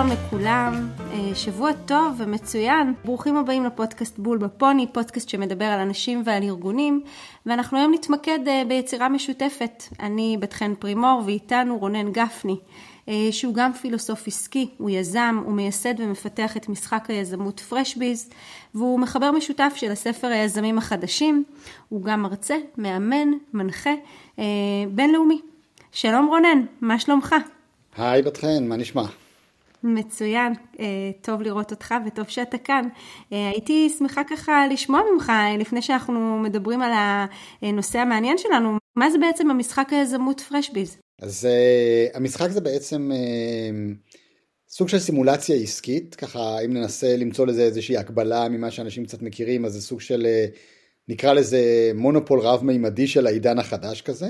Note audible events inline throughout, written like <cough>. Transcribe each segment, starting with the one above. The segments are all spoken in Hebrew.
שלום לכולם, אה, שבוע טוב ומצוין. ברוכים הבאים לפודקאסט בול בפוני, פודקאסט שמדבר על אנשים ועל ארגונים, ואנחנו היום נתמקד אה, ביצירה משותפת. אני בת חן פרימור ואיתנו רונן גפני, אה, שהוא גם פילוסוף עסקי, הוא יזם, הוא מייסד ומפתח את משחק היזמות פרשביז, והוא מחבר משותף של הספר היזמים החדשים. הוא גם מרצה, מאמן, מנחה, בינלאומי. שלום רונן, מה שלומך? היי בת חן, מה נשמע? מצוין, אה, טוב לראות אותך וטוב שאתה כאן. אה, הייתי שמחה ככה לשמוע ממך, אה, לפני שאנחנו מדברים על הנושא המעניין שלנו, מה זה בעצם המשחק היזמות פרשביז? אז המשחק זה בעצם סוג של סימולציה עסקית, ככה אם ננסה למצוא לזה איזושהי הקבלה ממה שאנשים קצת מכירים, אז זה סוג של, נקרא לזה מונופול רב-מימדי של העידן החדש כזה.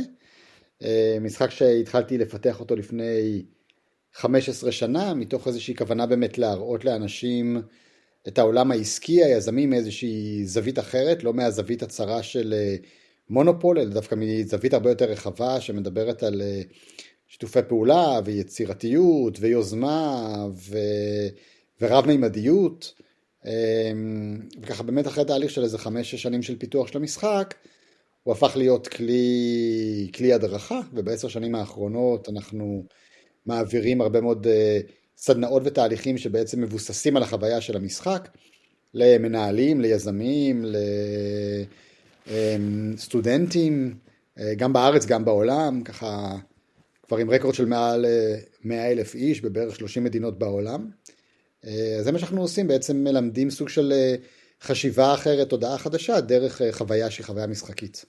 משחק שהתחלתי לפתח אותו לפני 15 שנה, מתוך איזושהי כוונה באמת להראות לאנשים את העולם העסקי, היזמי מאיזושהי זווית אחרת, לא מהזווית הצרה של אה, מונופול, אלא דווקא מזווית הרבה יותר רחבה שמדברת על אה, שיתופי פעולה ויצירתיות ויוזמה ו... ורב מימדיות. אמ, וככה באמת אחרי תהליך של איזה חמש-שש שנים של פיתוח של המשחק, הוא הפך להיות כלי, כלי הדרכה, ובעשר שנים האחרונות אנחנו מעבירים הרבה מאוד אה, סדנאות ותהליכים שבעצם מבוססים על החוויה של המשחק למנהלים, ליזמים, לסטודנטים, אה, גם בארץ, גם בעולם, ככה כבר עם רקורד של מעל 100 אה, אלף איש בבערך 30 מדינות בעולם. זה מה שאנחנו עושים, בעצם מלמדים סוג של חשיבה אחרת, תודעה חדשה, דרך חוויה שהיא חוויה משחקית.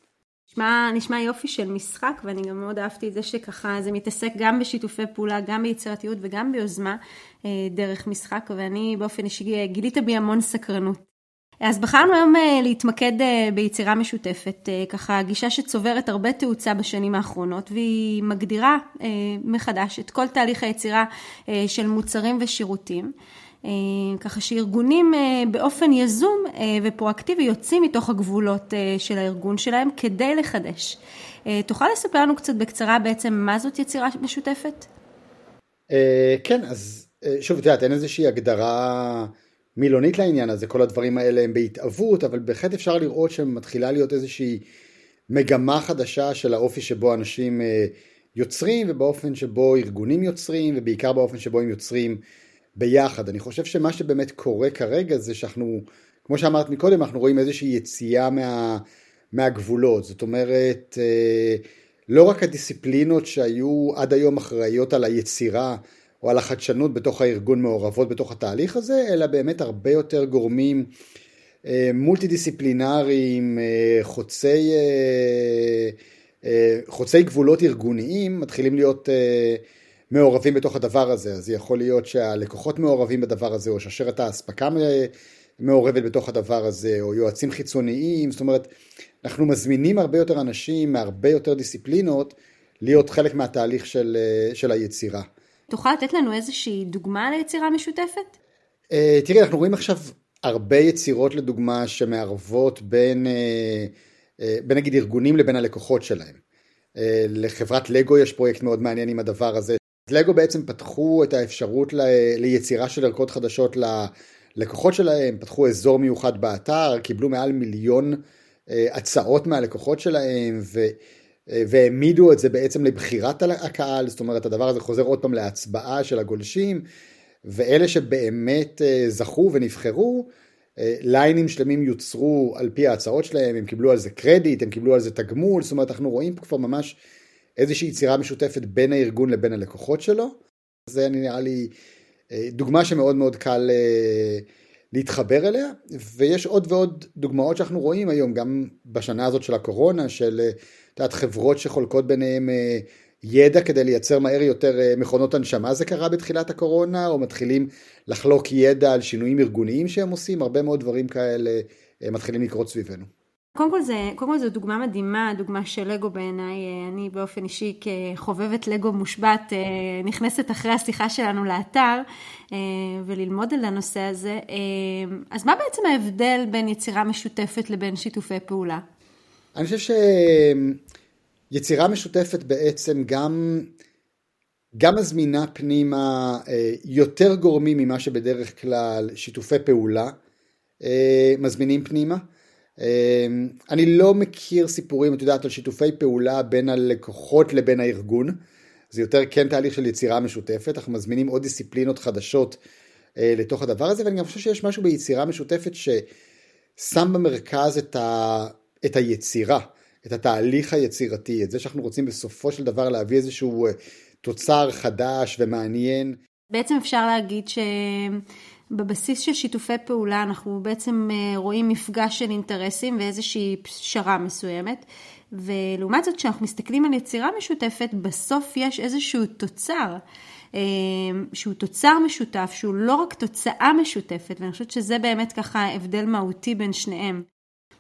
נשמע, נשמע יופי של משחק, ואני גם מאוד אהבתי את זה שככה זה מתעסק גם בשיתופי פעולה, גם ביצירתיות וגם ביוזמה אה, דרך משחק, ואני באופן אישי גיליתי בי המון סקרנות. אז בחרנו היום אה, להתמקד אה, ביצירה משותפת, ככה גישה שצוברת הרבה תאוצה בשנים האחרונות, והיא מגדירה מחדש את כל תהליך היצירה של מוצרים ושירותים. אה, ככה שארגונים אה, באופן יזום אה, ופרואקטיבי יוצאים מתוך הגבולות של הארגון שלהם כדי לחדש. תוכל לספר לנו קצת בקצרה בעצם מה זאת יצירה משותפת? כן, אז שוב, את יודעת, אין איזושהי הגדרה מילונית לעניין הזה, כל הדברים האלה הם בהתאבות, אבל בהחלט אפשר לראות שמתחילה להיות איזושהי מגמה חדשה של האופי שבו אנשים יוצרים ובאופן שבו ארגונים יוצרים ובעיקר באופן שבו הם יוצרים ביחד. אני חושב שמה שבאמת קורה כרגע זה שאנחנו, כמו שאמרת מקודם, אנחנו רואים איזושהי יציאה מה, מהגבולות. זאת אומרת, אה, לא רק הדיסציפלינות שהיו עד היום אחראיות על היצירה או על החדשנות בתוך הארגון מעורבות בתוך התהליך הזה, אלא באמת הרבה יותר גורמים אה, מולטי דיסציפלינריים, אה, חוצי, חוצי גבולות ארגוניים, מתחילים להיות מעורבים בתוך הדבר הזה, אז יכול להיות שהלקוחות מעורבים בדבר הזה, או שרשרת האספקה מעורבת בתוך הדבר הזה, או יועצים חיצוניים, זאת אומרת, אנחנו מזמינים הרבה יותר אנשים מהרבה יותר דיסציפלינות להיות חלק מהתהליך של, של היצירה. תוכל לתת לנו איזושהי דוגמה ליצירה משותפת? אה, תראי, אנחנו רואים עכשיו הרבה יצירות לדוגמה שמערבות בין, אה, אה, בין נגיד ארגונים לבין הלקוחות שלהם. לחברת לגו יש פרויקט מאוד מעניין עם הדבר הזה, לגו בעצם פתחו את האפשרות ל... ליצירה של ערכות חדשות ללקוחות שלהם, פתחו אזור מיוחד באתר, קיבלו מעל מיליון אה, הצעות מהלקוחות שלהם ו... אה, והעמידו את זה בעצם לבחירת הקהל, זאת אומרת הדבר הזה חוזר עוד פעם להצבעה של הגולשים, ואלה שבאמת אה, זכו ונבחרו, ליינים שלמים יוצרו על פי ההצעות שלהם, הם קיבלו על זה קרדיט, הם קיבלו על זה תגמול, זאת אומרת אנחנו רואים פה כבר ממש איזושהי יצירה משותפת בין הארגון לבין הלקוחות שלו. זה נראה לי אה, דוגמה שמאוד מאוד קל אה, להתחבר אליה, ויש עוד ועוד דוגמאות שאנחנו רואים היום, גם בשנה הזאת של הקורונה, של אה, יודעת, חברות שחולקות ביניהם ידע כדי לייצר מהר יותר מכונות הנשמה, זה קרה בתחילת הקורונה, או מתחילים לחלוק ידע על שינויים ארגוניים שהם עושים, הרבה מאוד דברים כאלה מתחילים לקרות סביבנו. קודם כל, זה, קודם כל זו דוגמה מדהימה, דוגמה של לגו בעיניי, אה, אני באופן אישי כחובבת לגו מושבת, אה, נכנסת אחרי השיחה שלנו לאתר אה, וללמוד על הנושא הזה. אז מה בעצם ההבדל בין יצירה משותפת לבין שיתופי פעולה? אני חושב שיצירה משותפת בעצם גם גם מזמינה פנימה יותר גורמים ממה שבדרך כלל שיתופי פעולה מזמינים פנימה. אה, אני לא מכיר סיפורים, את יודעת, על שיתופי פעולה בין הלקוחות לבין הארגון. זה יותר כן תהליך של יצירה משותפת, אנחנו מזמינים עוד דיסציפלינות חדשות לתוך הדבר הזה, ואני גם חושב שיש משהו ביצירה משותפת ששם במרכז את, ה, את היצירה, את התהליך היצירתי, את זה שאנחנו רוצים בסופו של דבר להביא איזשהו תוצר חדש ומעניין. בעצם אפשר להגיד שבבסיס של שיתופי פעולה אנחנו בעצם אה, רואים מפגש של אינטרסים ואיזושהי פשרה מסוימת. ולעומת זאת, כשאנחנו מסתכלים על יצירה משותפת, בסוף יש איזשהו תוצר, אה, שהוא תוצר משותף, שהוא לא רק תוצאה משותפת, ואני חושבת שזה באמת ככה הבדל מהותי בין שניהם.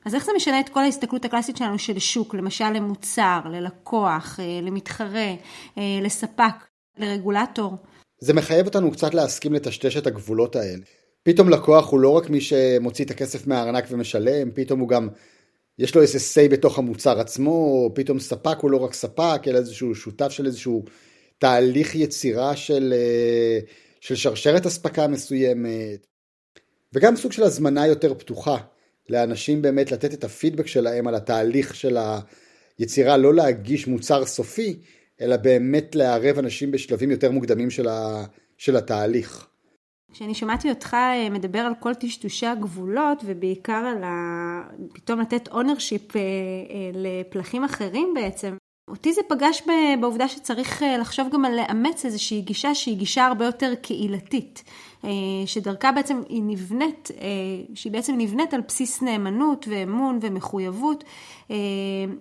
אז איך זה משנה את כל ההסתכלות הקלאסית שלנו של שוק, למשל למוצר, ללקוח, אה, למתחרה, לספק, לרגולטור? זה מחייב אותנו קצת להסכים לטשטש את הגבולות האלה. פתאום לקוח הוא לא רק מי שמוציא את הכסף מהארנק ומשלם, פתאום הוא גם, יש לו איזה say בתוך המוצר עצמו, פתאום ספק הוא לא רק ספק, אלא איזשהו שותף של איזשהו תהליך יצירה של, אה, של שרשרת אספקה מסוימת, וגם סוג של הזמנה יותר פתוחה. לאנשים באמת לתת את הפידבק שלהם על התהליך של היצירה, לא להגיש מוצר סופי, אלא באמת לערב אנשים בשלבים יותר מוקדמים של, ה, של התהליך. כשאני שמעתי אותך אה, מדבר על כל טשטושי הגבולות ובעיקר על ה... פתאום לתת ownership אה, אה, לפלחים אחרים בעצם, אותי זה פגש בעובדה שצריך לחשוב גם על לאמץ איזושהי גישה שהיא גישה הרבה יותר קהילתית. אה, שדרכה בעצם היא נבנית, אה, שהיא בעצם נבנית על בסיס נאמנות ואמון ומחויבות, אה,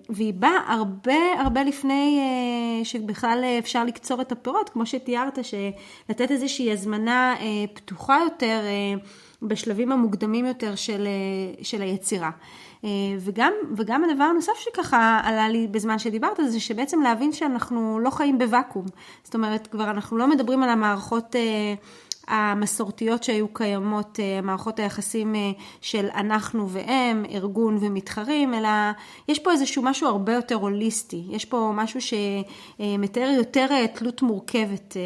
והיא באה הרבה הרבה לפני שבכלל אפשר לקצור את הפירות, כמו שתיארת, שלתת איזושהי הזמנה פתוחה יותר בשלבים המוקדמים יותר של, של היצירה. וגם, וגם הדבר הנוסף שככה עלה לי בזמן שדיברת זה שבעצם להבין שאנחנו לא חיים בוואקום. זאת אומרת, כבר אנחנו לא מדברים על המערכות המסורתיות שהיו קיימות, אה, מערכות היחסים אה, של אנחנו והם, ארגון ומתחרים, אלא יש פה איזשהו משהו הרבה יותר הוליסטי, יש פה משהו שמתאר יותר אה, תלות מורכבת,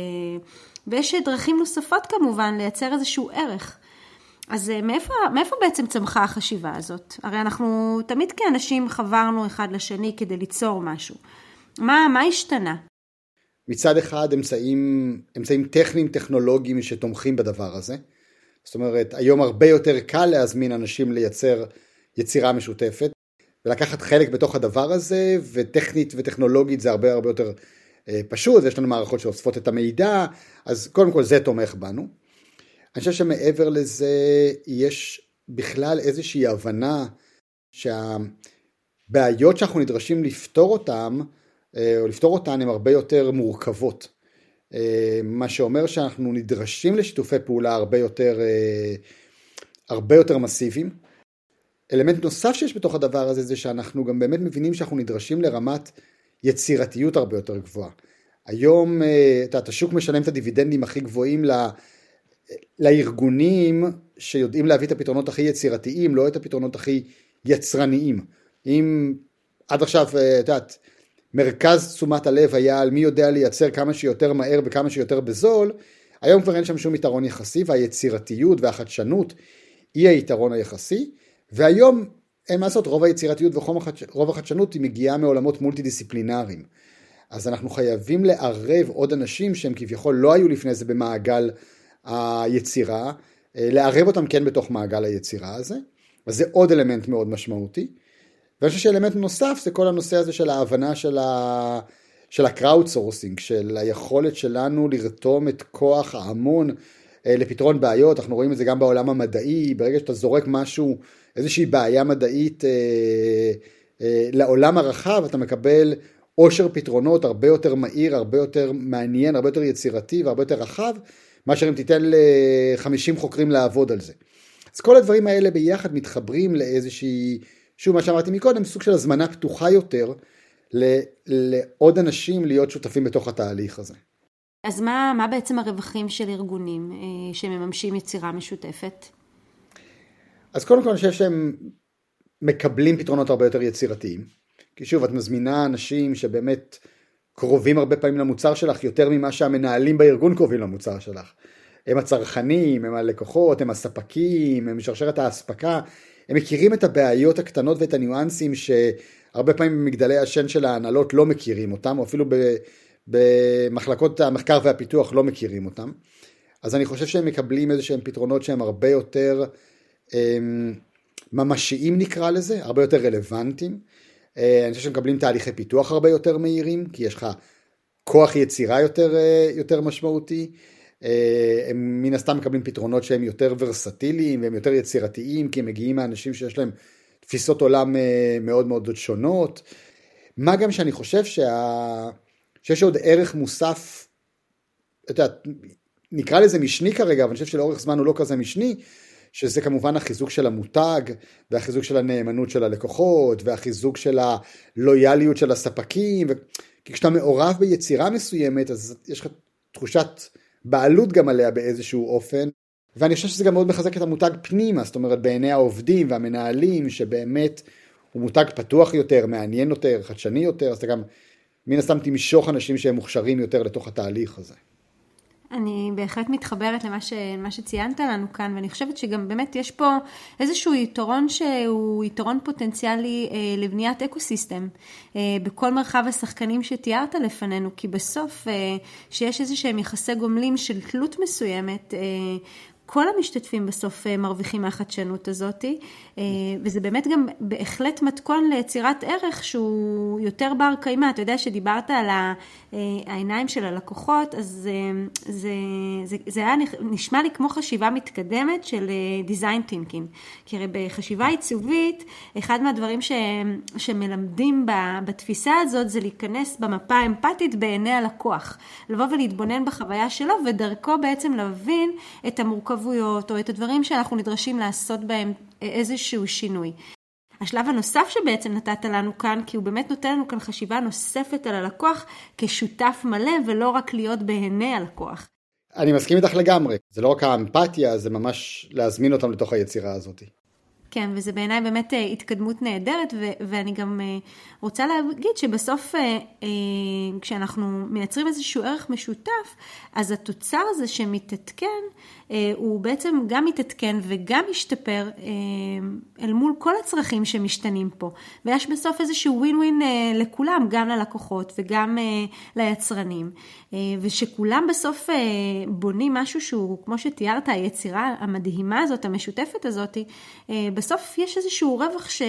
ויש דרכים נוספות כמובן לייצר איזשהו ערך. אז מאיפה, מאיפה בעצם צמחה החשיבה הזאת? הרי אנחנו תמיד כאנשים חברנו אחד לשני כדי ליצור משהו. מה, מה השתנה? מצד אחד אמצעים, אמצעים טכניים טכנולוגיים שתומכים בדבר הזה. זאת אומרת, היום הרבה יותר קל להזמין אנשים לייצר יצירה משותפת ולקחת חלק בתוך הדבר הזה, וטכנית וטכנולוגית זה הרבה הרבה יותר אה, פשוט, יש לנו מערכות שאוספות את המידע, אז קודם כל זה תומך בנו. אני חושב שמעבר לזה יש בכלל איזושהי הבנה שהבעיות שאנחנו נדרשים לפתור אותן אה, או לפתור אותן הן הרבה יותר מורכבות. אה, מה שאומר שאנחנו נדרשים לשיתופי פעולה הרבה יותר, אה, הרבה יותר מסיביים. אלמנט נוסף שיש בתוך הדבר הזה זה שאנחנו גם באמת מבינים שאנחנו נדרשים לרמת יצירתיות הרבה יותר גבוהה. היום את השוק משלם את הדיבידנדים הכי גבוהים ל, לארגונים שיודעים להביא את הפתרונות הכי יצירתיים, לא את הפתרונות הכי יצרניים. אם עד עכשיו, את יודעת, מרכז תשומת הלב היה על מי יודע לייצר כמה שיותר מהר וכמה שיותר בזול, היום כבר אין שם שום יתרון יחסי והיצירתיות והחדשנות היא היתרון היחסי, והיום אין מה לעשות, רוב היצירתיות ורוב החדשנות היא מגיעה מעולמות מולטי דיסציפלינריים. אז אנחנו חייבים לערב עוד אנשים שהם כביכול לא היו לפני זה במעגל היצירה, אה, לערב אותם כן בתוך מעגל היצירה הזה, אז זה עוד אלמנט מאוד משמעותי. ואני חושב שאלמנט נוסף זה כל הנושא הזה של ההבנה של, ה... של ה crowdsourcing, של היכולת שלנו לרתום את כוח ההמון אה, לפתרון בעיות, אנחנו רואים את זה גם בעולם המדעי, ברגע שאתה זורק משהו, איזושהי בעיה מדעית אה, אה, לעולם הרחב, אתה מקבל עושר פתרונות הרבה יותר מהיר, הרבה יותר מעניין, הרבה יותר יצירתי והרבה יותר רחב, מאשר אם תיתן ל-50 חוקרים לעבוד על זה. אז כל הדברים האלה ביחד מתחברים לאיזושהי שוב, מה שאמרתי מקודם, סוג של הזמנה פתוחה יותר לעוד אנשים להיות שותפים בתוך התהליך הזה. אז מה, מה בעצם הרווחים של ארגונים אה, שמממשים יצירה משותפת? אז קודם כל אני חושב שהם מקבלים פתרונות הרבה יותר יצירתיים. כי שוב, את מזמינה אנשים שבאמת קרובים הרבה פעמים למוצר שלך יותר ממה שהמנהלים בארגון קרובים למוצר שלך. הם הצרכנים, הם הלקוחות, הם הספקים, הם שרשרת האספקה, הם מכירים את הבעיות הקטנות ואת הניואנסים שהרבה פעמים במגדלי השן של ההנהלות לא מכירים אותם, או אפילו במחלקות המחקר והפיתוח לא מכירים אותם. אז אני חושב שהם מקבלים איזה שהם פתרונות שהם הרבה יותר הם, ממשיים נקרא לזה, הרבה יותר רלוונטיים. אה, אני חושב שהם מקבלים תהליכי פיתוח הרבה יותר מהירים, כי יש לך כוח יצירה יותר, אה, יותר משמעותי. אה, הם מן הסתם מקבלים פתרונות שהם יותר ורסטיליים והם יותר יצירתיים, כי הם מגיעים מאנשים שיש להם תפיסות עולם מאוד מאוד שונות. מה גם שאני חושב שה... שיש עוד ערך מוסף, אתה יודע, נקרא לזה משני כרגע, אבל אני חושב שלאורך זמן הוא לא כזה משני, שזה כמובן החיזוק של המותג, והחיזוק של הנאמנות של הלקוחות, והחיזוק של הלויאליות של הספקים, ו... כי כשאתה מעורב ביצירה מסוימת, אז יש לך תחושת בעלות גם עליה באיזשהו אופן, ואני חושב שזה גם מאוד מחזק את המותג פנימה, זאת אומרת בעיני העובדים והמנהלים, שבאמת הוא מותג פתוח יותר, מעניין יותר, חדשני יותר, אז אתה גם מן הסתם תמשוך אנשים שהם מוכשרים יותר לתוך התהליך הזה. אני בהחלט מתחברת למה, ש, שציינת לנו כאן, ואני חושבת שגם באמת יש פה איזשהו יתרון שהוא יתרון פוטנציאלי אה, לבניית ecosystem אה, בכל מרחב השחקנים שתיארת לפנינו, כי בסוף, אה, שיש איזה שהם יחסי גומלין של תלות מסוימת, אה, כל המשתתפים בסוף אה, מרוויחים מהחדשנות הזאת, אה, וזה באמת גם בהחלט מתכון ליצירת ערך שהוא יותר בר קיימא. אתה יודע שדיברת על אה, העיניים של הלקוחות, אז זה, זה, זה, זה היה נשמע לי כמו חשיבה מתקדמת של design thinking. כי הרי בחשיבה עיצובית, אחד מהדברים ש, שמלמדים בתפיסה הזאת זה להיכנס במפה האמפתית בעיני הלקוח. לבוא ולהתבונן בחוויה שלו, ודרכו בעצם להבין את המורכבות. המורכבויות או את הדברים שאנחנו נדרשים לעשות בהם איזשהו שינוי. השלב הנוסף שבעצם נתת לנו כאן, כי הוא באמת נותן לנו כאן חשיבה נוספת על הלקוח כשותף מלא ולא רק להיות בהנה הלקוח. אני מסכים איתך לגמרי, זה לא רק האמפתיה, זה ממש להזמין אותם לתוך היצירה הזאת. כן, וזה בעיניי באמת אה, התקדמות נהדרת, ו- ואני גם אה, רוצה להגיד שבסוף אה, כשאנחנו מייצרים איזשהו ערך משותף, אז התוצר הזה שמתעדכן, הוא בעצם גם מתעדכן וגם משתפר אל מול כל הצרכים שמשתנים פה. ויש בסוף איזשהו ווין ווין לכולם, גם ללקוחות וגם ליצרנים. ושכולם בסוף בונים משהו שהוא, כמו שתיארת, היצירה המדהימה הזאת, המשותפת הזאת, בסוף יש איזשהו רווח ש,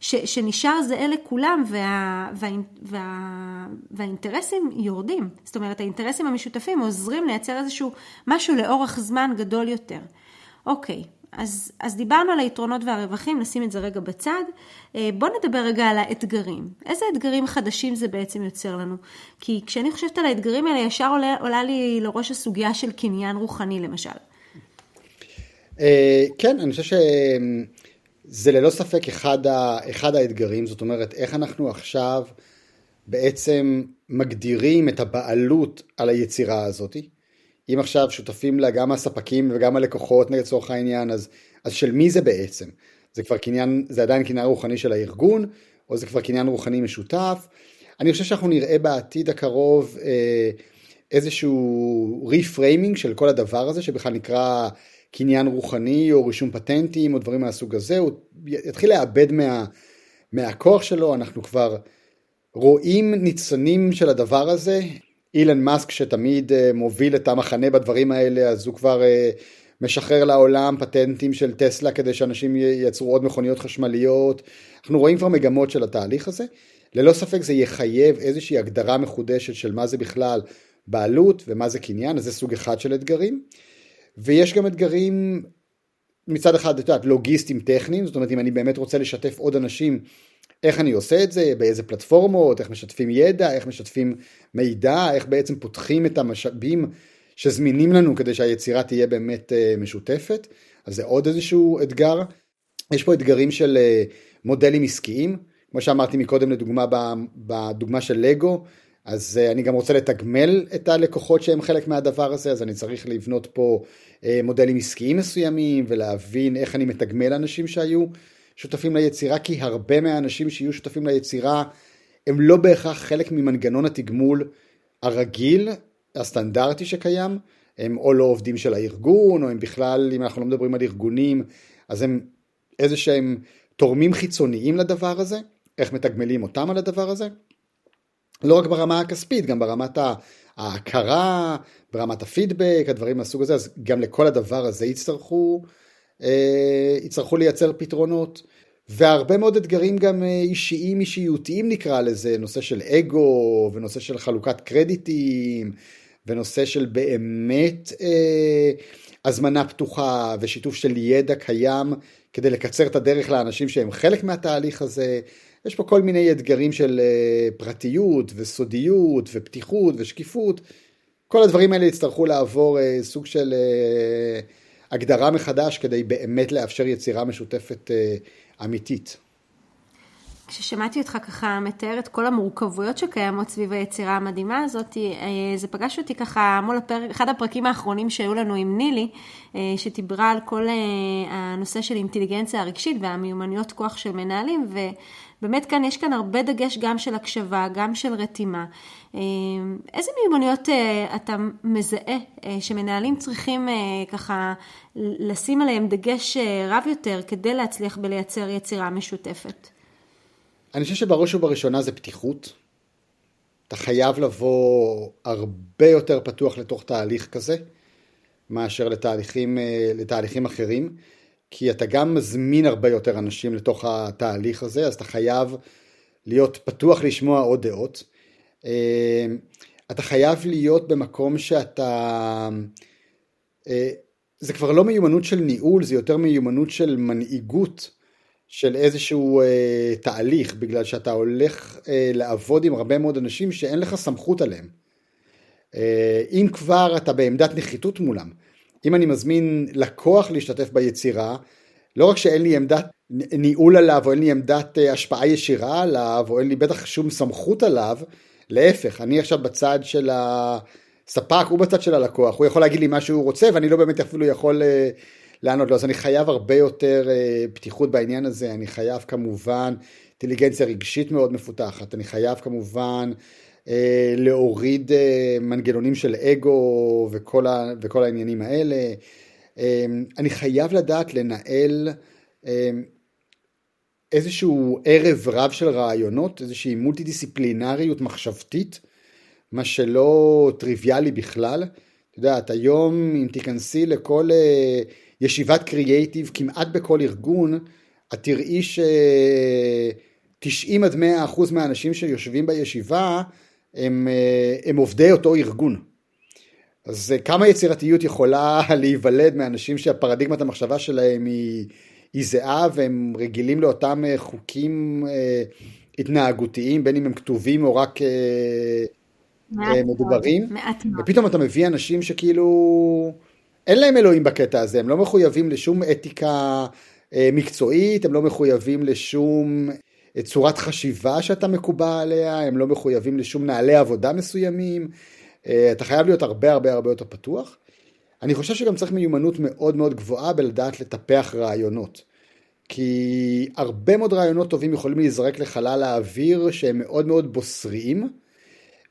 ש, שנשאר זהה לכולם וה, וה, וה, והאינטרסים יורדים. זאת אומרת, האינטרסים המשותפים עוזרים לייצר איזשהו משהו לאורך זמן גדול יותר. אוקיי, אז, אז דיברנו על היתרונות והרווחים, נשים את זה רגע בצד. אה, בואו נדבר רגע על האתגרים. איזה אתגרים חדשים זה בעצם יוצר לנו? כי כשאני חושבת על האתגרים האלה, ישר עולה, עולה לי לראש הסוגיה של קניין רוחני למשל. אה, כן, אני חושב שזה ללא ספק אחד, ה, אחד האתגרים, זאת אומרת, איך אנחנו עכשיו בעצם מגדירים את הבעלות על היצירה הזאת. אם עכשיו שותפים לה גם הספקים וגם הלקוחות לצורך העניין, אז, אז של מי זה בעצם? זה כבר קניין, זה עדיין קניין רוחני של הארגון, או זה כבר קניין רוחני משותף? אני חושב שאנחנו נראה בעתיד הקרוב אה, איזשהו ריפריימינג של כל הדבר הזה, שבכלל נקרא קניין רוחני או רישום פטנטים או דברים מהסוג הזה, הוא יתחיל לאבד מה, מהכוח שלו, אנחנו כבר רואים ניצנים של הדבר הזה. אילן מאסק שתמיד uh, מוביל את המחנה בדברים האלה, אז הוא כבר uh, משחרר לעולם פטנטים של טסלה כדי שאנשים ייצרו עוד מכוניות חשמליות. אנחנו רואים כבר מגמות של התהליך הזה. ללא ספק זה יחייב איזושהי הגדרה מחודשת של מה זה בכלל בעלות ומה זה קניין, אז זה סוג אחד של אתגרים. ויש גם אתגרים מצד אחד, את יודעת, לוגיסטיים טכניים, זאת אומרת אם אני באמת רוצה לשתף עוד אנשים, איך אני עושה את זה, באיזה פלטפורמות, איך משתפים ידע, איך משתפים מידע, איך בעצם פותחים את המשאבים שזמינים לנו כדי שהיצירה תהיה באמת uh, משותפת, אז זה עוד איזשהו אתגר. יש פה אתגרים של uh, מודלים עסקיים, כמו שאמרתי מקודם לדוגמה בדוגמה של לגו, אז uh, אני גם רוצה לתגמל את הלקוחות שהם חלק מהדבר הזה, אז אני צריך לבנות פה uh, מודלים עסקיים מסוימים ולהבין איך אני מתגמל אנשים שהיו שותפים ליצירה, כי הרבה מהאנשים שיהיו שותפים ליצירה הם לא בהכרח חלק ממנגנון התגמול הרגיל, הסטנדרטי שקיים, הם או לא עובדים של הארגון, או הם בכלל, אם אנחנו לא מדברים על ארגונים, אז הם איזה שהם תורמים חיצוניים לדבר הזה, איך מתגמלים אותם על הדבר הזה. לא רק ברמה הכספית, גם ברמת ההכרה, ברמת הפידבק, הדברים מהסוג הזה, אז גם לכל הדבר הזה יצטרכו, אה, יצטרכו לייצר פתרונות. והרבה מאוד אתגרים גם אה, אישיים אישיותיים נקרא לזה, נושא של אגו ונושא של חלוקת קרדיטים ונושא של באמת אה, הזמנה פתוחה ושיתוף של ידע קיים כדי לקצר את הדרך לאנשים שהם חלק מהתהליך הזה. יש פה כל מיני אתגרים של אה, פרטיות וסודיות ופתיחות ושקיפות. כל הדברים האלה יצטרכו לעבור אה, סוג של אה, הגדרה מחדש כדי באמת לאפשר יצירה משותפת אמיתית. כששמעתי אותך ככה מתאר את כל המורכבויות שקיימות סביב היצירה המדהימה הזאת, זה פגש אותי ככה מול הפרק, אחד הפרקים האחרונים שהיו לנו עם נילי, שדיברה על כל הנושא של אינטליגנציה הרגשית והמיומנויות כוח של מנהלים, ובאמת כאן יש כאן הרבה דגש גם של הקשבה, גם של רתימה. איזה מיומנויות אתה מזהה שמנהלים צריכים ככה לשים עליהם דגש רב יותר כדי להצליח בלייצר יצירה משותפת? אני חושב שבראש ובראשונה זה פתיחות. אתה חייב לבוא הרבה יותר פתוח לתוך תהליך כזה, מאשר לתהליכים, אה, לתהליכים אחרים, כי אתה גם מזמין הרבה יותר אנשים לתוך התהליך הזה, אז אתה חייב להיות פתוח לשמוע עוד דעות. אה, אתה חייב להיות במקום שאתה... אה, זה כבר לא מיומנות של ניהול, זה יותר מיומנות של מנהיגות. של איזשהו אה, תהליך, בגלל שאתה הולך אה, לעבוד עם הרבה מאוד אנשים שאין לך סמכות עליהם. אה, אם כבר אתה בעמדת נחיתות מולם, אם אני מזמין לקוח להשתתף ביצירה, לא רק שאין לי עמדת ניהול עליו, או אין לי עמדת אה, השפעה ישירה עליו, או אין לי בטח שום סמכות עליו, להפך, אני עכשיו בצד של הספק, הוא בצד של הלקוח, הוא יכול להגיד לי מה שהוא רוצה, ואני לא באמת אפילו יכול... אה, לענות לו. אז אני חייב הרבה יותר אה, פתיחות בעניין הזה, אני חייב כמובן אינטליגנציה רגשית מאוד מפותחת, אני חייב כמובן להוריד אה, מנגנונים של אגו וכל, ה, וכל העניינים האלה. אני חייב לדעת לנהל איזשהו ערב רב של רעיונות, איזושהי מולטי דיסציפלינריות מחשבתית, מה שלא טריוויאלי בכלל. את יודעת, היום אם תיכנסי לכל ישיבת קריאייטיב כמעט בכל ארגון, את תראי ש-90 עד 100 אחוז מהאנשים שיושבים בישיבה הם, אה, הם עובדי אותו ארגון. אז אה, כמה יצירתיות יכולה <laughs> להיוולד מאנשים שהפרדיגמת המחשבה שלהם היא, היא זהה והם רגילים לאותם אה, חוקים התנהגותיים, בין אם הם כתובים או רק מעט מדוברים. מעט מאוד. ופתאום אתה מביא אנשים שכאילו... אין להם אלוהים בקטע הזה, הם לא מחויבים לשום אתיקה אה, מקצועית, הם לא מחויבים לשום אה, צורת חשיבה שאתה מקובע עליה, הם לא מחויבים לשום נעלי עבודה מסוימים, אה, אתה חייב להיות הרבה הרבה הרבה יותר פתוח. אני חושב שגם צריך מיומנות מאוד מאוד גבוהה בלדעת לטפח רעיונות. כי הרבה מאוד רעיונות טובים יכולים להיזרק לחלל האוויר שהם מאוד מאוד בוסריים,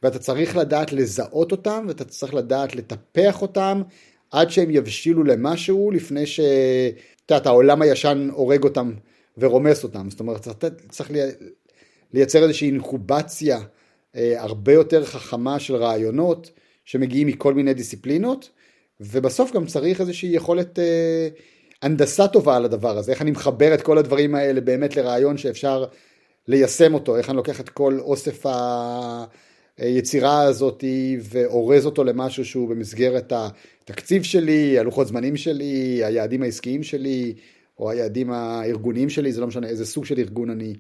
ואתה צריך לדעת לזהות אותם, ואתה צריך לדעת לטפח אותם, עד שהם יבשילו למשהו לפני שאת יודעת, העולם הישן הורג אותם ורומס אותם. זאת אומרת, צריך, צריך לייצר איזושהי אינקובציה אה, הרבה יותר חכמה של רעיונות שמגיעים מכל מיני דיסציפלינות, ובסוף גם צריך איזושהי יכולת אה, הנדסה טובה על הדבר הזה, איך אני מחבר את כל הדברים האלה באמת לרעיון שאפשר ליישם אותו, איך אני לוקח את כל אוסף ה... היצירה הזאת ואורז אותו למשהו שהוא במסגרת התקציב שלי, הלוחות זמנים שלי, היעדים העסקיים שלי, או היעדים הארגוניים שלי, זה לא משנה איזה סוג של ארגון אני.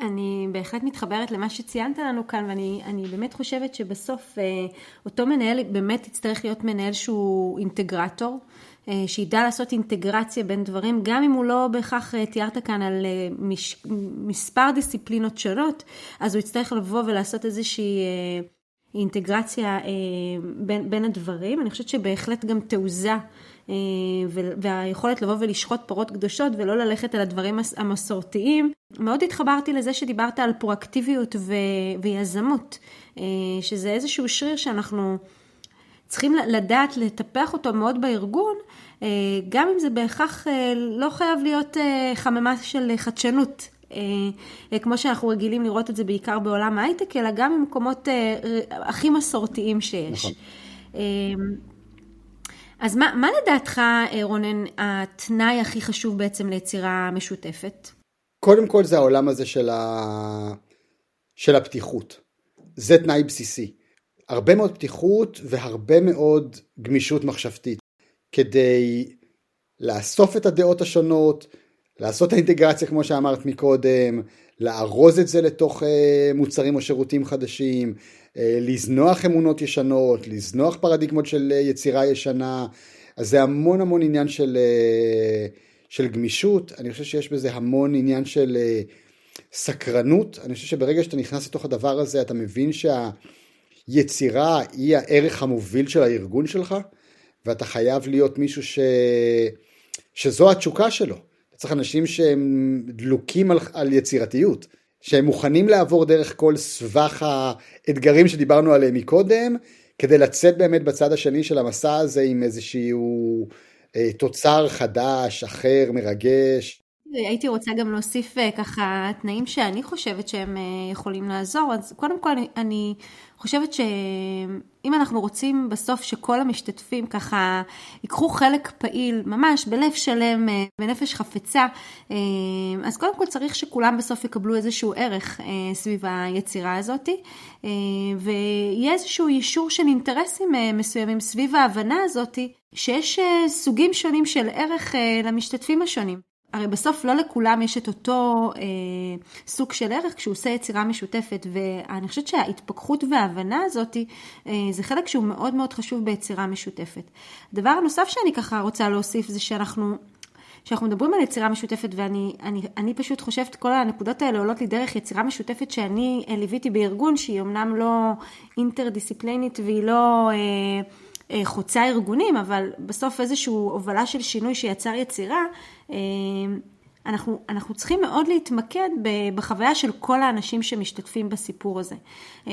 אני בהחלט מתחברת למה שציינת לנו כאן, ואני באמת חושבת שבסוף אה, אותו מנהל באמת יצטרך להיות מנהל שהוא אינטגרטור. אה, שידע לעשות אינטגרציה בין דברים, גם אם הוא לא בהכרח אה, תיארת כאן על מש, מספר דיסציפלינות שונות, אז הוא יצטרך לבוא ולעשות איזושהי אינטגרציה בין, בין הדברים. אני חושבת שבהחלט גם תעוזה והיכולת לבוא ולשחוט פרות קדושות ולא ללכת על הדברים המסורתיים. מאוד התחברתי לזה שדיברת על פרואקטיביות ו... ויזמות, שזה איזשהו שריר שאנחנו צריכים לדעת לטפח אותו מאוד בארגון, גם אם זה בהכרח לא חייב להיות חממה של חדשנות. אה, כמו שאנחנו רגילים לראות את זה בעיקר בעולם ההייטק, אלא גם במקומות אה, הכי מסורתיים שיש. נכון. אה, אז מה, מה לדעתך, רונן, התנאי הכי חשוב בעצם ליצירה משותפת? קודם כל זה העולם הזה של, ה... של הפתיחות. זה תנאי בסיסי. הרבה מאוד פתיחות והרבה מאוד גמישות מחשבתית כדי לאסוף את הדעות השונות, לעשות את האינטגרציה כמו שאמרת מקודם, לארוז את זה לתוך אה, מוצרים או שירותים חדשים, אה, לזנוח אמונות ישנות, לזנוח פרדיגמות של אה, יצירה ישנה, אז זה המון המון עניין של, של גמישות, אני חושב שיש בזה המון עניין של סקרנות, אני חושב שברגע שאתה נכנס לתוך הדבר הזה אתה מבין שהיצירה היא הערך המוביל של הארגון שלך, ואתה חייב להיות מישהו ש... שזו התשוקה שלו. צריך אנשים שהם דלוקים על, על יצירתיות, שהם מוכנים לעבור דרך כל סבך האתגרים שדיברנו עליהם מקודם, כדי לצאת באמת בצד השני של המסע הזה עם איזשהו אה, תוצר חדש, אחר, מרגש. הייתי רוצה גם להוסיף אה, ככה תנאים שאני חושבת שהם אה, יכולים לעזור. אז קודם כל אני חושבת שאם אנחנו רוצים בסוף שכל המשתתפים ככה ייקחו חלק פעיל ממש בלב שלם, אה, בנפש חפצה, אז קודם כל צריך שכולם בסוף יקבלו איזשהו ערך סביב היצירה הזאת, ויהיה איזשהו יישור של אינטרסים מסוימים סביב ההבנה הזאת, שיש סוגים שונים של ערך למשתתפים השונים. הרי בסוף לא לכולם יש את אותו אה, סוג של ערך כשהוא עושה יצירה משותפת, ואני חושבת שההתפכחות וההבנה הזאת אה, זה חלק שהוא מאוד מאוד חשוב ביצירה משותפת. דבר נוסף שאני ככה רוצה להוסיף זה שאנחנו... כשאנחנו מדברים על יצירה משותפת, ואני אני, אני פשוט חושבת, כל הנקודות האלה עולות לי דרך יצירה משותפת שאני ליוויתי בארגון, שהיא אמנם לא אינטרדיסציפלינית והיא לא... אה, אה, חוצה ארגונים, אבל בסוף איזושהי הובלה של שינוי שיצר יצירה, אה, אנחנו, אנחנו צריכים מאוד להתמקד בחוויה של כל האנשים שמשתתפים בסיפור הזה. אה,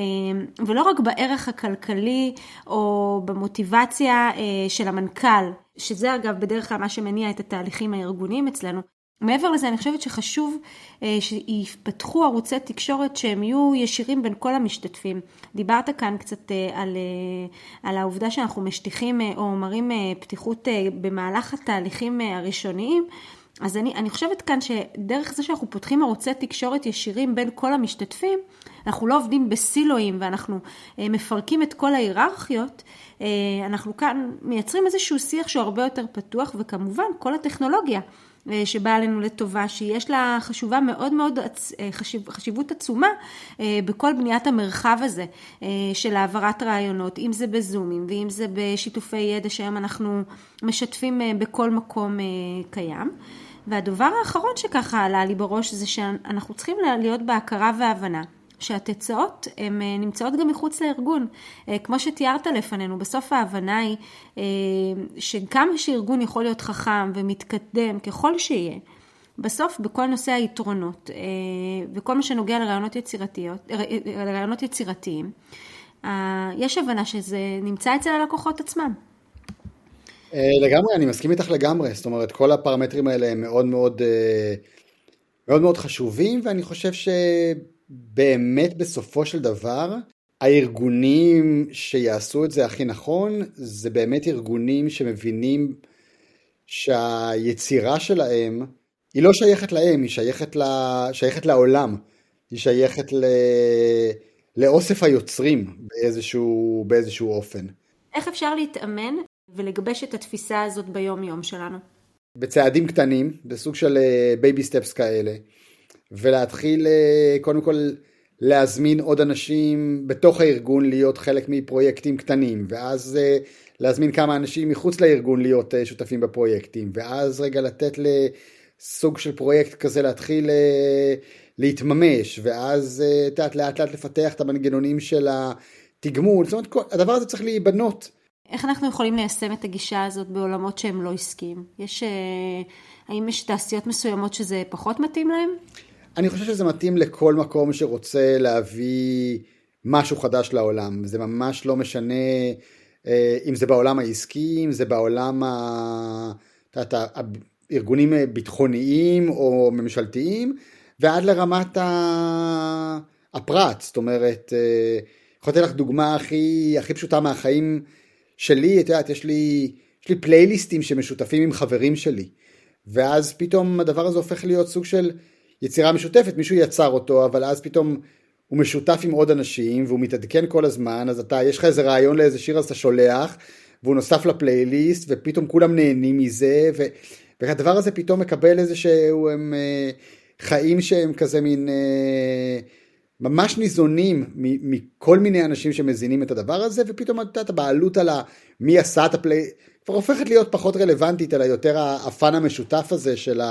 ולא רק בערך הכלכלי או במוטיבציה של המנכ"ל, שזה אגב בדרך כלל מה שמניע את התהליכים הארגוניים אצלנו, מעבר לזה, אני חושבת שחשוב אה, שיפתחו ערוצי תקשורת שהם יהיו ישירים בין כל המשתתפים. דיברת כאן קצת אה, על, אה, על העובדה שאנחנו משטיחים או מראים פתיחות במהלך התהליכים הראשוניים. אז אני, אני חושבת כאן שדרך זה שאנחנו פותחים ערוצי תקשורת ישירים בין כל המשתתפים, אנחנו לא עובדים בסילואים ואנחנו מפרקים את כל ההיררכיות, אנחנו כאן מייצרים איזשהו שיח שהוא הרבה יותר פתוח, וכמובן כל הטכנולוגיה. אה, שבאה עלינו לטובה, שיש לה חשובה מאוד מאוד, אה, חשיב, חשיבות עצומה אה, בכל בניית המרחב הזה של העברת רעיונות, אם זה בזומים ואם זה בשיתופי ידע שהיום אנחנו משתפים בכל מקום קיים. והדבר האחרון שככה עלה לי בראש זה שאנחנו צריכים להיות בהכרה והבנה שהתוצאות הן אה, נמצאות גם מחוץ לארגון. אה, כמו שתיארת לפנינו, בסוף ההבנה היא אה, שכמה שארגון יכול להיות חכם ומתקדם ככל שיהיה, בסוף בכל נושא היתרונות וכל מה שנוגע לרעיונות, יצירתיות, לרעיונות יצירתיים, יש הבנה שזה נמצא אצל הלקוחות עצמם. לגמרי, אני מסכים איתך לגמרי, זאת אומרת כל הפרמטרים האלה הם מאוד מאוד מאוד מאוד חשובים ואני חושב ש... באמת בסופו של דבר, הארגונים שיעשו את זה הכי נכון, זה באמת ארגונים שמבינים שהיצירה שלהם, היא לא שייכת להם, היא שייכת, ל... שייכת לעולם. היא שייכת ל... לאוסף היוצרים באיזשהו, באיזשהו אופן. איך אפשר להתאמן ולגבש את התפיסה הזאת ביום יום שלנו? בצעדים קטנים, בסוג של baby steps כאלה. ולהתחיל אה, קודם כל להזמין עוד אנשים בתוך הארגון להיות חלק מפרויקטים קטנים, ואז אה, להזמין כמה אנשים מחוץ לארגון להיות אה, שותפים בפרויקטים, ואז רגע לתת לסוג של פרויקט כזה להתחיל להתממש, ואז את יודעת לאט לאט לפתח את המנגנונים של התגמול, זאת אומרת הדבר הזה צריך להיבנות. איך אנחנו יכולים ליישם את הגישה הזאת בעולמות שהם לא עסקיים? יש, האם יש תעשיות מסוימות שזה פחות מתאים להם? אני חושב שזה מתאים לכל מקום שרוצה להביא משהו חדש לעולם. זה ממש לא משנה אה, אם זה בעולם העסקי, אם זה בעולם ה... הארגונים ביטחוניים או ממשלתיים, ועד לרמת הפרט. זאת אומרת, אה, יכול לתת לך דוגמה הכי, הכי פשוטה מהחיים שלי, את יודעת, יש לי, יש לי פלייליסטים שמשותפים עם חברים שלי, ואז פתאום הדבר הזה הופך להיות סוג של יצירה משותפת, מישהו יצר אותו, אבל אז פתאום הוא משותף עם עוד אנשים והוא מתעדכן כל הזמן, אז אתה, יש לך איזה רעיון לאיזה שיר אז אתה שולח, והוא נוסף לפלייליסט, ופתאום כולם נהנים מזה, ו, והדבר הזה פתאום מקבל איזה שהוא הם, אה, חיים שהם כזה מין אה, ממש ניזונים מכל מיני אנשים שמזינים את הדבר הזה, ופתאום אתה יודעת, הבעלות על מי עשה את הפליי, כבר הופכת להיות פחות רלוונטית, אלא יותר הפאן המשותף הזה של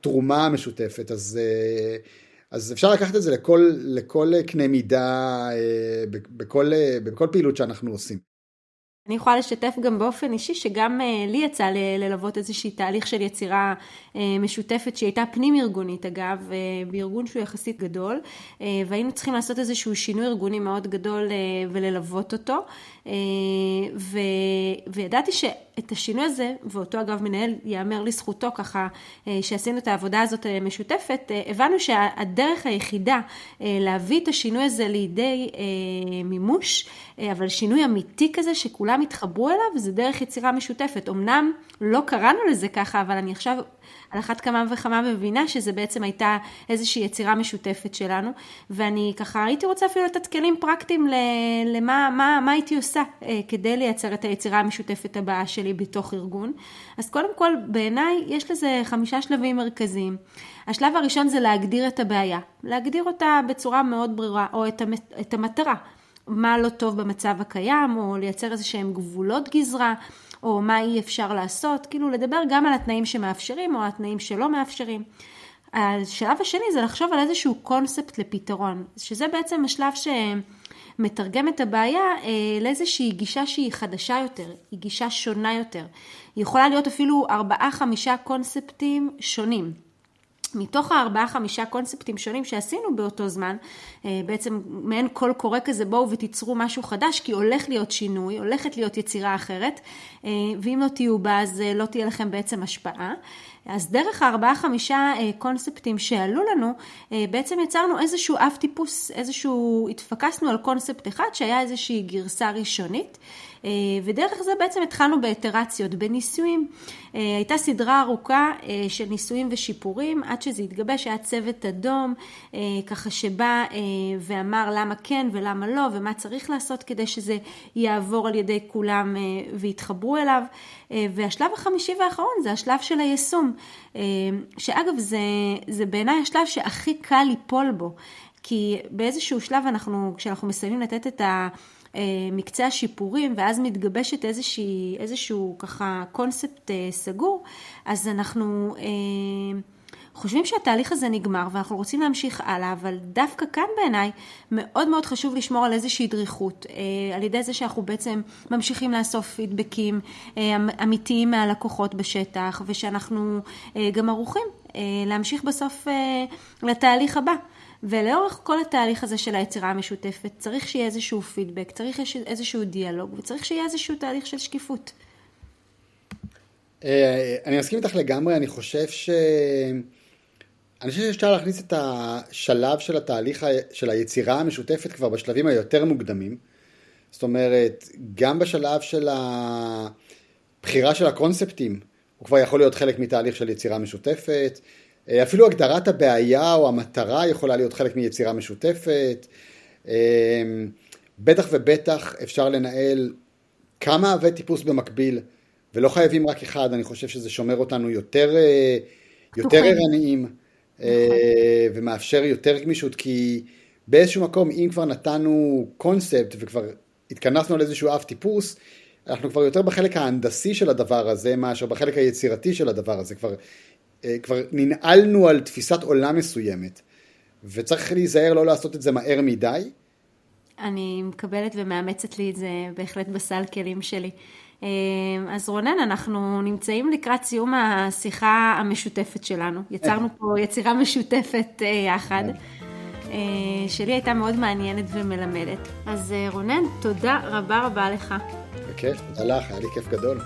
התרומה המשותפת, אז... אה, אז אפשר לקחת את זה לכל, לכל קנה מידה, אה, בכל, אה, בכל פעילות שאנחנו עושים. אני יכולה לשתף גם באופן אישי שגם uh, לי יצא ללוות איזושהי תהליך של יצירה uh, משותפת שהיא הייתה פנים ארגונית אגב, uh, בארגון שהוא יחסית גדול, והיינו צריכים לעשות איזשהו שינוי ארגוני מאוד גדול וללוות אותו, ו, וידעתי שאת השינוי הזה, ואותו אגב מנהל ייאמר לזכותו ככה, שעשינו את העבודה הזאת משותפת, הבנו שהדרך היחידה להביא את השינוי הזה לידי מימוש, אבל שינוי אמיתי כזה שכולם כולם התחברו אליו, זה דרך יצירה משותפת. אמנם לא קראנו לזה ככה, אבל אני עכשיו על אחת כמה וכמה מבינה שזה בעצם הייתה איזושהי יצירה משותפת שלנו, ואני ככה הייתי רוצה אפילו לתת כלים פרקטיים למה מה, מה הייתי עושה אה, כדי לייצר את היצירה המשותפת הבאה שלי בתוך ארגון. אז קודם כל, בעיניי יש לזה חמישה שלבים מרכזיים. השלב הראשון זה להגדיר את הבעיה, להגדיר אותה בצורה מאוד ברורה, או את, המת, את המטרה. מה לא טוב במצב הקיים, או לייצר איזה שהם גבולות גזרה, או מה אי אפשר לעשות, כאילו לדבר גם על התנאים שמאפשרים, או התנאים שלא מאפשרים. השלב השני זה לחשוב על איזשהו קונספט לפתרון, שזה בעצם השלב שמתרגם את הבעיה אה, לאיזושהי גישה שהיא חדשה יותר, היא גישה שונה יותר. היא יכולה להיות אפילו ארבעה חמישה קונספטים שונים. מתוך הארבעה חמישה קונספטים שונים שעשינו באותו זמן, אה, בעצם מעין קול קורא כזה בואו ותיצרו משהו חדש כי הולך להיות שינוי, הולכת להיות יצירה אחרת אה, ואם לא תהיו בה אז אה, לא תהיה לכם בעצם השפעה. אז דרך הארבעה חמישה קונספטים שעלו לנו בעצם יצרנו איזשהו אב טיפוס, איזשהו, התפקסנו על קונספט אחד שהיה איזושהי גרסה ראשונית אה, ודרך זה בעצם התחלנו באיטרציות, בניסויים. אה, הייתה סדרה ארוכה אה, של ניסויים ושיפורים, עד שזה התגבש, היה צוות אדום, ככה שבא ואמר למה כן ולמה לא, ומה צריך לעשות כדי שזה יעבור על ידי כולם ויתחברו אליו. והשלב החמישי והאחרון זה השלב של היישום, שאגב זה, זה בעיניי השלב שהכי קל ליפול בו. כי באיזשהו שלב אנחנו, כשאנחנו מסיימים לתת את ה... אה, מקצה השיפורים, ואז מתגבשת איזושהי, איזשהו ככה קונספט אה, סגור, אז אנחנו אה, חושבים שהתהליך הזה נגמר ואנחנו רוצים להמשיך הלאה, אבל דווקא כאן בעיניי מאוד מאוד חשוב לשמור על איזושהי דריכות, על ידי זה שאנחנו בעצם ממשיכים לאסוף פידבקים אמיתיים מהלקוחות בשטח, ושאנחנו גם ערוכים להמשיך בסוף לתהליך הבא. ולאורך כל התהליך הזה של היצירה המשותפת צריך שיהיה איזשהו פידבק, צריך איזשהו דיאלוג וצריך שיהיה איזשהו תהליך של שקיפות. אה, אני מסכים איתך לגמרי, אני חושב ש... אני חושב שאפשר להכניס את השלב של התהליך של היצירה המשותפת כבר בשלבים היותר מוקדמים. זאת אומרת, גם בשלב של הבחירה של הקונספטים, הוא כבר יכול להיות חלק מתהליך של יצירה משותפת. אה, אפילו הגדרת הבעיה או המטרה יכולה להיות חלק מיצירה משותפת. אה, בטח ובטח אפשר לנהל כמה אבי טיפוס במקביל, ולא חייבים רק אחד, אני חושב שזה שומר אותנו יותר, אה, יותר ערניים. ומאפשר יותר גמישות, כי באיזשהו מקום, אם כבר נתנו קונספט וכבר התכנסנו על איזשהו אב טיפוס, אנחנו כבר יותר בחלק ההנדסי של הדבר הזה, מאשר בחלק היצירתי של הדבר הזה. כבר אה, כבר ננעלנו על תפיסת עולם מסוימת, וצריך להיזהר לא לעשות את זה מהר מדי. אני מקבלת ומאמצת לי את זה בהחלט בסל כלים שלי. אז רונן, אנחנו נמצאים לקראת סיום השיחה המשותפת שלנו. יצרנו פה יצירה משותפת יחד. שלי הייתה מאוד מעניינת ומלמדת. אז רונן, תודה רבה רבה לך. בכיף, תודה לך, היה לי כיף גדול.